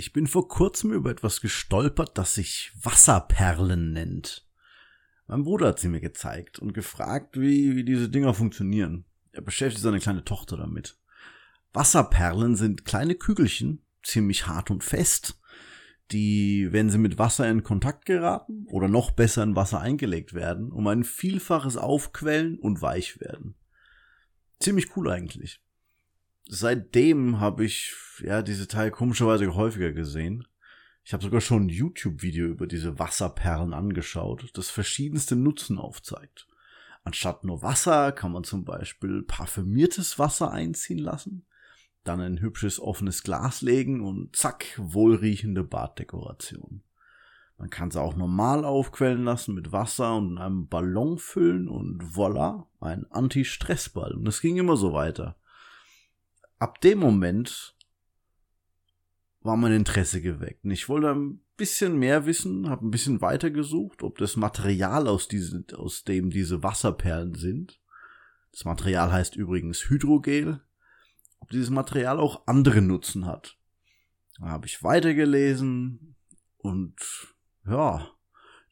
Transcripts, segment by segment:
Ich bin vor kurzem über etwas gestolpert, das sich Wasserperlen nennt. Mein Bruder hat sie mir gezeigt und gefragt, wie, wie diese Dinger funktionieren. Er beschäftigt seine kleine Tochter damit. Wasserperlen sind kleine Kügelchen, ziemlich hart und fest, die, wenn sie mit Wasser in Kontakt geraten oder noch besser in Wasser eingelegt werden, um ein Vielfaches aufquellen und weich werden. Ziemlich cool eigentlich seitdem habe ich ja diese Teil komischerweise häufiger gesehen. Ich habe sogar schon ein YouTube-Video über diese Wasserperlen angeschaut, das verschiedenste Nutzen aufzeigt. Anstatt nur Wasser kann man zum Beispiel parfümiertes Wasser einziehen lassen, dann ein hübsches offenes Glas legen und zack, wohlriechende Baddekoration. Man kann sie auch normal aufquellen lassen mit Wasser und einem Ballon füllen und voilà, ein Anti-Stress-Ball. Und es ging immer so weiter ab dem Moment war mein Interesse geweckt. Und ich wollte ein bisschen mehr wissen, habe ein bisschen weiter gesucht, ob das Material aus, diesen, aus dem diese Wasserperlen sind. Das Material heißt übrigens Hydrogel. Ob dieses Material auch andere Nutzen hat. Da habe ich weitergelesen und ja,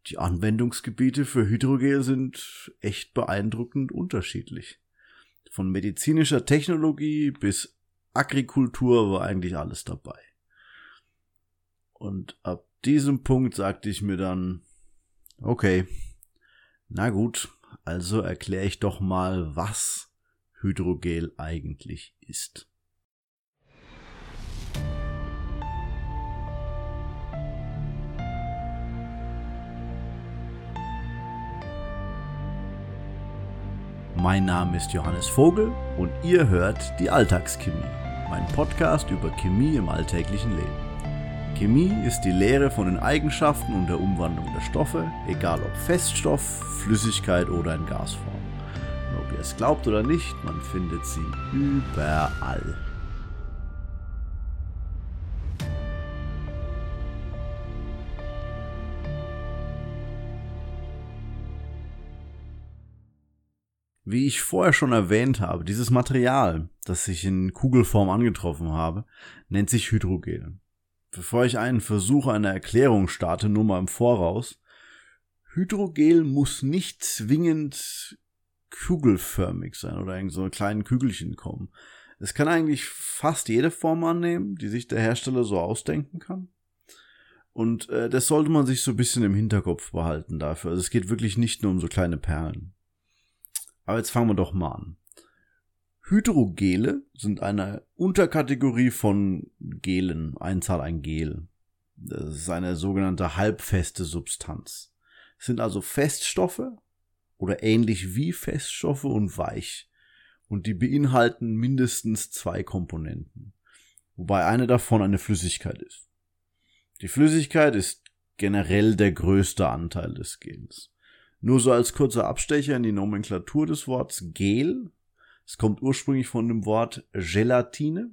die Anwendungsgebiete für Hydrogel sind echt beeindruckend unterschiedlich. Von medizinischer Technologie bis Agrikultur war eigentlich alles dabei. Und ab diesem Punkt sagte ich mir dann, okay, na gut, also erkläre ich doch mal, was Hydrogel eigentlich ist. Mein Name ist Johannes Vogel und ihr hört die Alltagschemie, mein Podcast über Chemie im alltäglichen Leben. Chemie ist die Lehre von den Eigenschaften und der Umwandlung der Stoffe, egal ob Feststoff, Flüssigkeit oder in Gasform. Und ob ihr es glaubt oder nicht, man findet sie überall. Wie ich vorher schon erwähnt habe, dieses Material, das ich in Kugelform angetroffen habe, nennt sich Hydrogel. Bevor ich einen Versuch einer Erklärung starte, nur mal im Voraus. Hydrogel muss nicht zwingend kugelförmig sein oder in so einen kleinen Kügelchen kommen. Es kann eigentlich fast jede Form annehmen, die sich der Hersteller so ausdenken kann. Und äh, das sollte man sich so ein bisschen im Hinterkopf behalten dafür. Also es geht wirklich nicht nur um so kleine Perlen. Aber jetzt fangen wir doch mal an. Hydrogele sind eine Unterkategorie von Gelen, Einzahl ein Gel. Das ist eine sogenannte halbfeste Substanz. Es sind also Feststoffe oder ähnlich wie Feststoffe und weich. Und die beinhalten mindestens zwei Komponenten. Wobei eine davon eine Flüssigkeit ist. Die Flüssigkeit ist generell der größte Anteil des Gens. Nur so als kurzer Abstecher in die Nomenklatur des Wortes Gel. Es kommt ursprünglich von dem Wort Gelatine.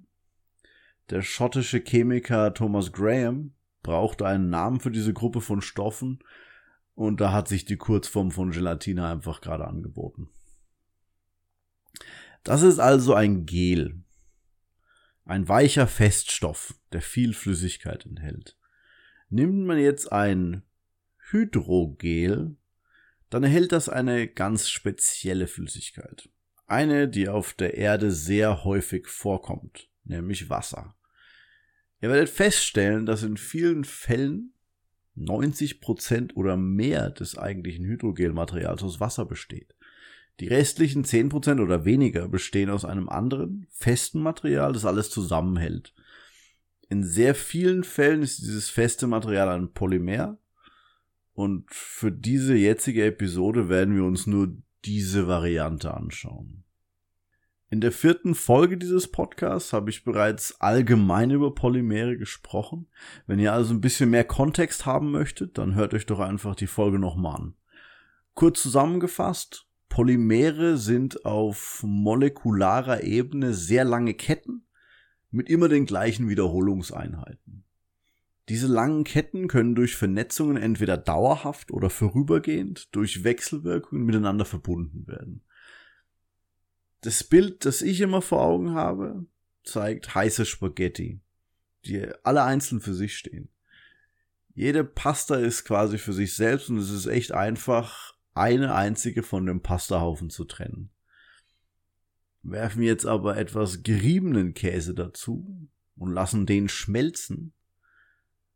Der schottische Chemiker Thomas Graham brauchte einen Namen für diese Gruppe von Stoffen und da hat sich die Kurzform von Gelatine einfach gerade angeboten. Das ist also ein Gel. Ein weicher Feststoff, der viel Flüssigkeit enthält. Nimmt man jetzt ein Hydrogel, dann erhält das eine ganz spezielle Flüssigkeit. Eine, die auf der Erde sehr häufig vorkommt, nämlich Wasser. Ihr werdet feststellen, dass in vielen Fällen 90% oder mehr des eigentlichen Hydrogelmaterials aus Wasser besteht. Die restlichen 10% oder weniger bestehen aus einem anderen, festen Material, das alles zusammenhält. In sehr vielen Fällen ist dieses feste Material ein Polymer, und für diese jetzige Episode werden wir uns nur diese Variante anschauen. In der vierten Folge dieses Podcasts habe ich bereits allgemein über Polymere gesprochen. Wenn ihr also ein bisschen mehr Kontext haben möchtet, dann hört euch doch einfach die Folge nochmal an. Kurz zusammengefasst, Polymere sind auf molekularer Ebene sehr lange Ketten mit immer den gleichen Wiederholungseinheiten. Diese langen Ketten können durch Vernetzungen entweder dauerhaft oder vorübergehend durch Wechselwirkungen miteinander verbunden werden. Das Bild, das ich immer vor Augen habe, zeigt heiße Spaghetti. die alle einzeln für sich stehen. Jede Pasta ist quasi für sich selbst und es ist echt einfach, eine einzige von dem Pastahaufen zu trennen. Werfen wir jetzt aber etwas geriebenen Käse dazu und lassen den schmelzen,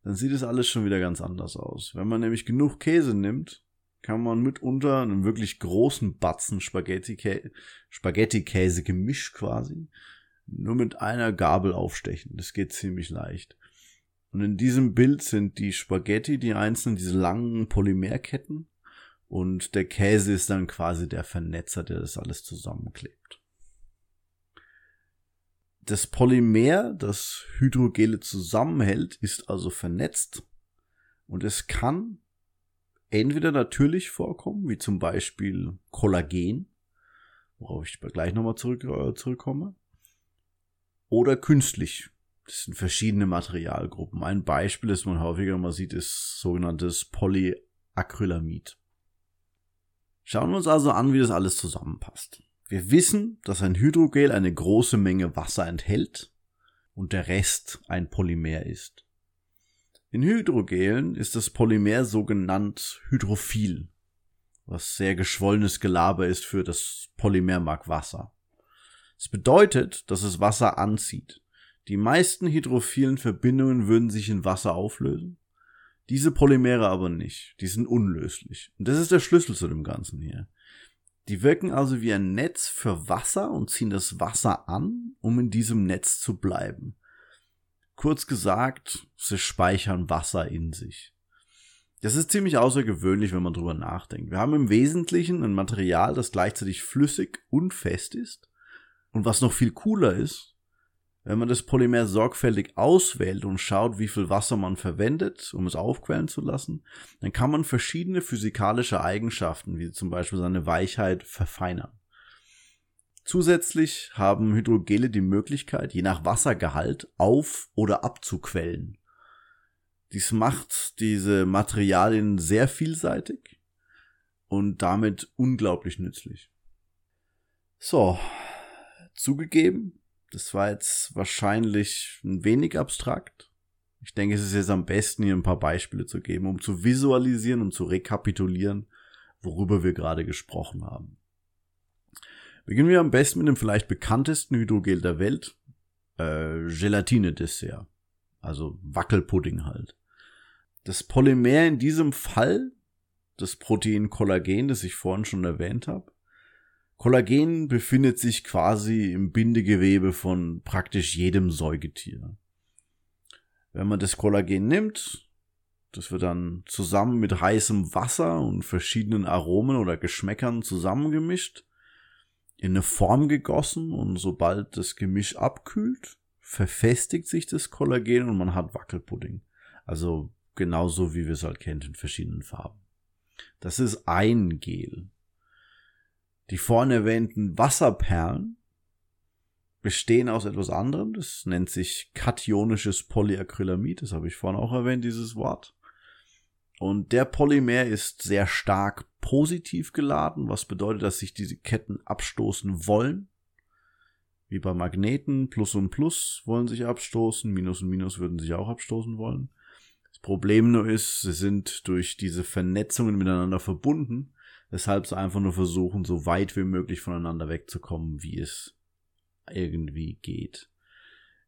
dann sieht es alles schon wieder ganz anders aus. Wenn man nämlich genug Käse nimmt, kann man mitunter einen wirklich großen Batzen Spaghetti-Käse Spaghetti gemischt quasi nur mit einer Gabel aufstechen. Das geht ziemlich leicht. Und in diesem Bild sind die Spaghetti, die einzelnen, diese langen Polymerketten. Und der Käse ist dann quasi der Vernetzer, der das alles zusammenklebt. Das Polymer, das Hydrogele zusammenhält, ist also vernetzt. Und es kann entweder natürlich vorkommen, wie zum Beispiel Kollagen, worauf ich gleich nochmal zurück, äh, zurückkomme, oder künstlich. Das sind verschiedene Materialgruppen. Ein Beispiel, das man häufiger mal sieht, ist sogenanntes Polyacrylamid. Schauen wir uns also an, wie das alles zusammenpasst. Wir wissen, dass ein Hydrogel eine große Menge Wasser enthält und der Rest ein Polymer ist. In Hydrogelen ist das Polymer sogenannt hydrophil, was sehr geschwollenes Gelaber ist für das Polymer mag Wasser. Es bedeutet, dass es Wasser anzieht. Die meisten hydrophilen Verbindungen würden sich in Wasser auflösen. Diese Polymere aber nicht. Die sind unlöslich. Und das ist der Schlüssel zu dem Ganzen hier. Die wirken also wie ein Netz für Wasser und ziehen das Wasser an, um in diesem Netz zu bleiben. Kurz gesagt, sie speichern Wasser in sich. Das ist ziemlich außergewöhnlich, wenn man drüber nachdenkt. Wir haben im Wesentlichen ein Material, das gleichzeitig flüssig und fest ist und was noch viel cooler ist, wenn man das Polymer sorgfältig auswählt und schaut, wie viel Wasser man verwendet, um es aufquellen zu lassen, dann kann man verschiedene physikalische Eigenschaften, wie zum Beispiel seine Weichheit, verfeinern. Zusätzlich haben Hydrogele die Möglichkeit, je nach Wassergehalt auf- oder abzuquellen. Dies macht diese Materialien sehr vielseitig und damit unglaublich nützlich. So, Zugegeben, das war jetzt wahrscheinlich ein wenig abstrakt. Ich denke, es ist jetzt am besten, hier ein paar Beispiele zu geben, um zu visualisieren und zu rekapitulieren, worüber wir gerade gesprochen haben. Beginnen wir am besten mit dem vielleicht bekanntesten Hydrogel der Welt, äh, Gelatine-Dessert. Also Wackelpudding halt. Das Polymer in diesem Fall, das Protein Kollagen, das ich vorhin schon erwähnt habe, Kollagen befindet sich quasi im Bindegewebe von praktisch jedem Säugetier. Wenn man das Kollagen nimmt, das wird dann zusammen mit heißem Wasser und verschiedenen Aromen oder Geschmäckern zusammengemischt, in eine Form gegossen und sobald das Gemisch abkühlt, verfestigt sich das Kollagen und man hat Wackelpudding. Also genauso wie wir es halt kennen in verschiedenen Farben. Das ist ein Gel. Die vorhin erwähnten Wasserperlen bestehen aus etwas anderem. Das nennt sich kationisches Polyacrylamid. Das habe ich vorhin auch erwähnt, dieses Wort. Und der Polymer ist sehr stark positiv geladen, was bedeutet, dass sich diese Ketten abstoßen wollen. Wie bei Magneten, Plus und Plus wollen sich abstoßen, Minus und Minus würden sich auch abstoßen wollen. Das Problem nur ist, sie sind durch diese Vernetzungen miteinander verbunden Weshalb sie einfach nur versuchen, so weit wie möglich voneinander wegzukommen, wie es irgendwie geht.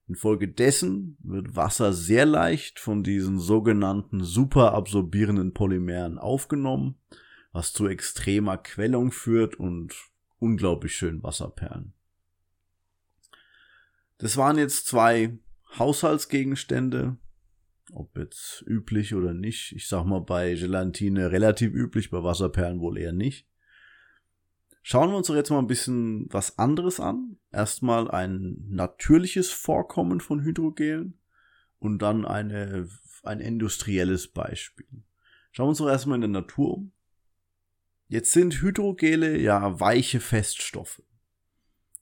Infolgedessen wird Wasser sehr leicht von diesen sogenannten superabsorbierenden Polymeren aufgenommen, was zu extremer Quellung führt und unglaublich schön Wasserperlen. Das waren jetzt zwei Haushaltsgegenstände, ob jetzt üblich oder nicht. Ich sag mal bei Gelatine relativ üblich, bei Wasserperlen wohl eher nicht. Schauen wir uns doch jetzt mal ein bisschen was anderes an. Erstmal ein natürliches Vorkommen von Hydrogelen und dann eine, ein industrielles Beispiel. Schauen wir uns doch erstmal in der Natur um. Jetzt sind Hydrogele ja weiche Feststoffe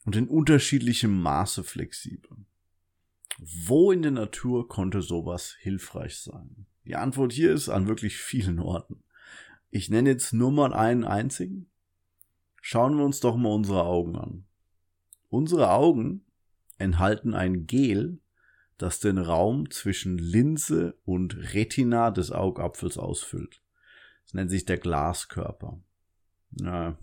und in unterschiedlichem Maße flexibel. Wo in der Natur konnte sowas hilfreich sein? Die Antwort hier ist an wirklich vielen Orten. Ich nenne jetzt nur mal einen einzigen. Schauen wir uns doch mal unsere Augen an. Unsere Augen enthalten ein Gel, das den Raum zwischen Linse und Retina des Augapfels ausfüllt. Das nennt sich der Glaskörper. Ja.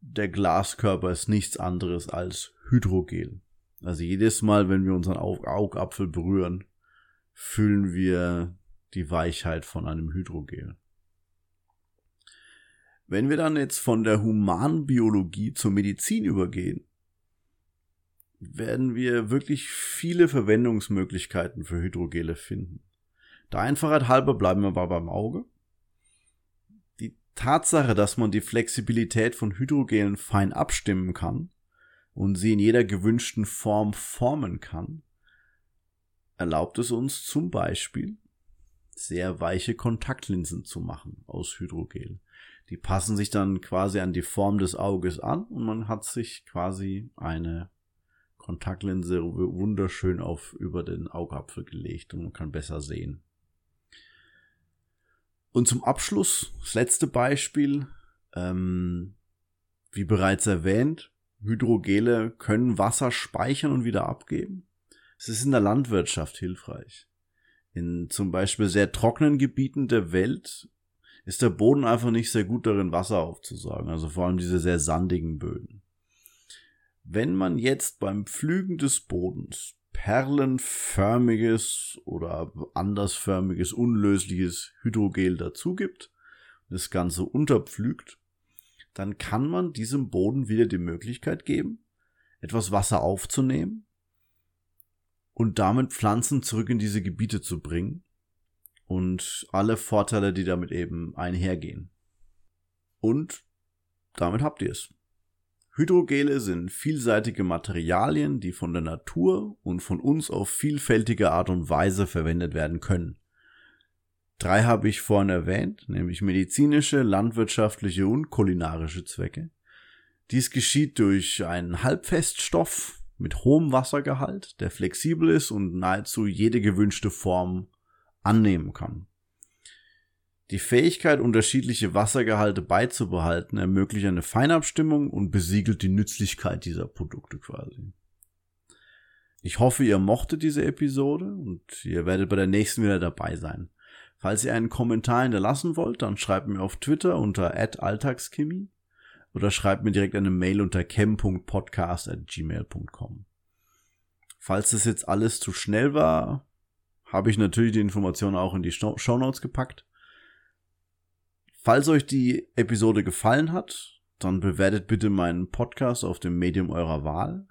Der Glaskörper ist nichts anderes als Hydrogel. Also jedes Mal, wenn wir unseren Augapfel berühren, fühlen wir die Weichheit von einem Hydrogel. Wenn wir dann jetzt von der Humanbiologie zur Medizin übergehen, werden wir wirklich viele Verwendungsmöglichkeiten für Hydrogele finden. Der Einfachheit halber bleiben wir aber beim Auge. Die Tatsache, dass man die Flexibilität von Hydrogelen fein abstimmen kann und sie in jeder gewünschten Form formen kann, erlaubt es uns zum Beispiel sehr weiche Kontaktlinsen zu machen aus Hydrogel. Die passen sich dann quasi an die Form des Auges an und man hat sich quasi eine Kontaktlinse wunderschön auf über den Augapfel gelegt und man kann besser sehen. Und zum Abschluss, das letzte Beispiel, ähm, wie bereits erwähnt, Hydrogele können Wasser speichern und wieder abgeben. Es ist in der Landwirtschaft hilfreich. In zum Beispiel sehr trockenen Gebieten der Welt ist der Boden einfach nicht sehr gut darin, Wasser aufzusagen. Also vor allem diese sehr sandigen Böden. Wenn man jetzt beim Pflügen des Bodens perlenförmiges oder andersförmiges, unlösliches Hydrogel dazugibt, das Ganze unterpflügt, dann kann man diesem Boden wieder die Möglichkeit geben, etwas Wasser aufzunehmen und damit Pflanzen zurück in diese Gebiete zu bringen und alle Vorteile, die damit eben einhergehen. Und damit habt ihr es. Hydrogele sind vielseitige Materialien, die von der Natur und von uns auf vielfältige Art und Weise verwendet werden können. Drei habe ich vorhin erwähnt, nämlich medizinische, landwirtschaftliche und kulinarische Zwecke. Dies geschieht durch einen Halbfeststoff, mit hohem Wassergehalt, der flexibel ist und nahezu jede gewünschte Form annehmen kann. Die Fähigkeit, unterschiedliche Wassergehalte beizubehalten, ermöglicht eine Feinabstimmung und besiegelt die Nützlichkeit dieser Produkte quasi. Ich hoffe, ihr mochtet diese Episode und ihr werdet bei der nächsten wieder dabei sein. Falls ihr einen Kommentar hinterlassen wollt, dann schreibt mir auf Twitter unter alltagschemie oder schreibt mir direkt eine Mail unter chem.podcast.gmail.com. Falls das jetzt alles zu schnell war, habe ich natürlich die Informationen auch in die Show Notes gepackt. Falls euch die Episode gefallen hat, dann bewertet bitte meinen Podcast auf dem Medium eurer Wahl.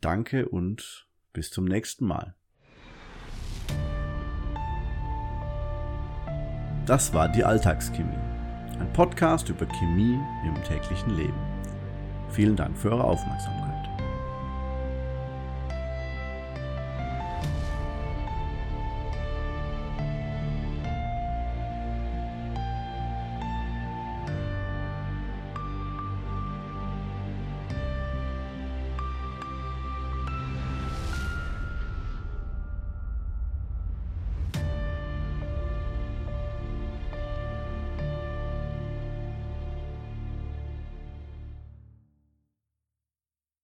Danke und bis zum nächsten Mal. Das war die Alltagschemie. Ein Podcast über Chemie im täglichen Leben. Vielen Dank für eure Aufmerksamkeit.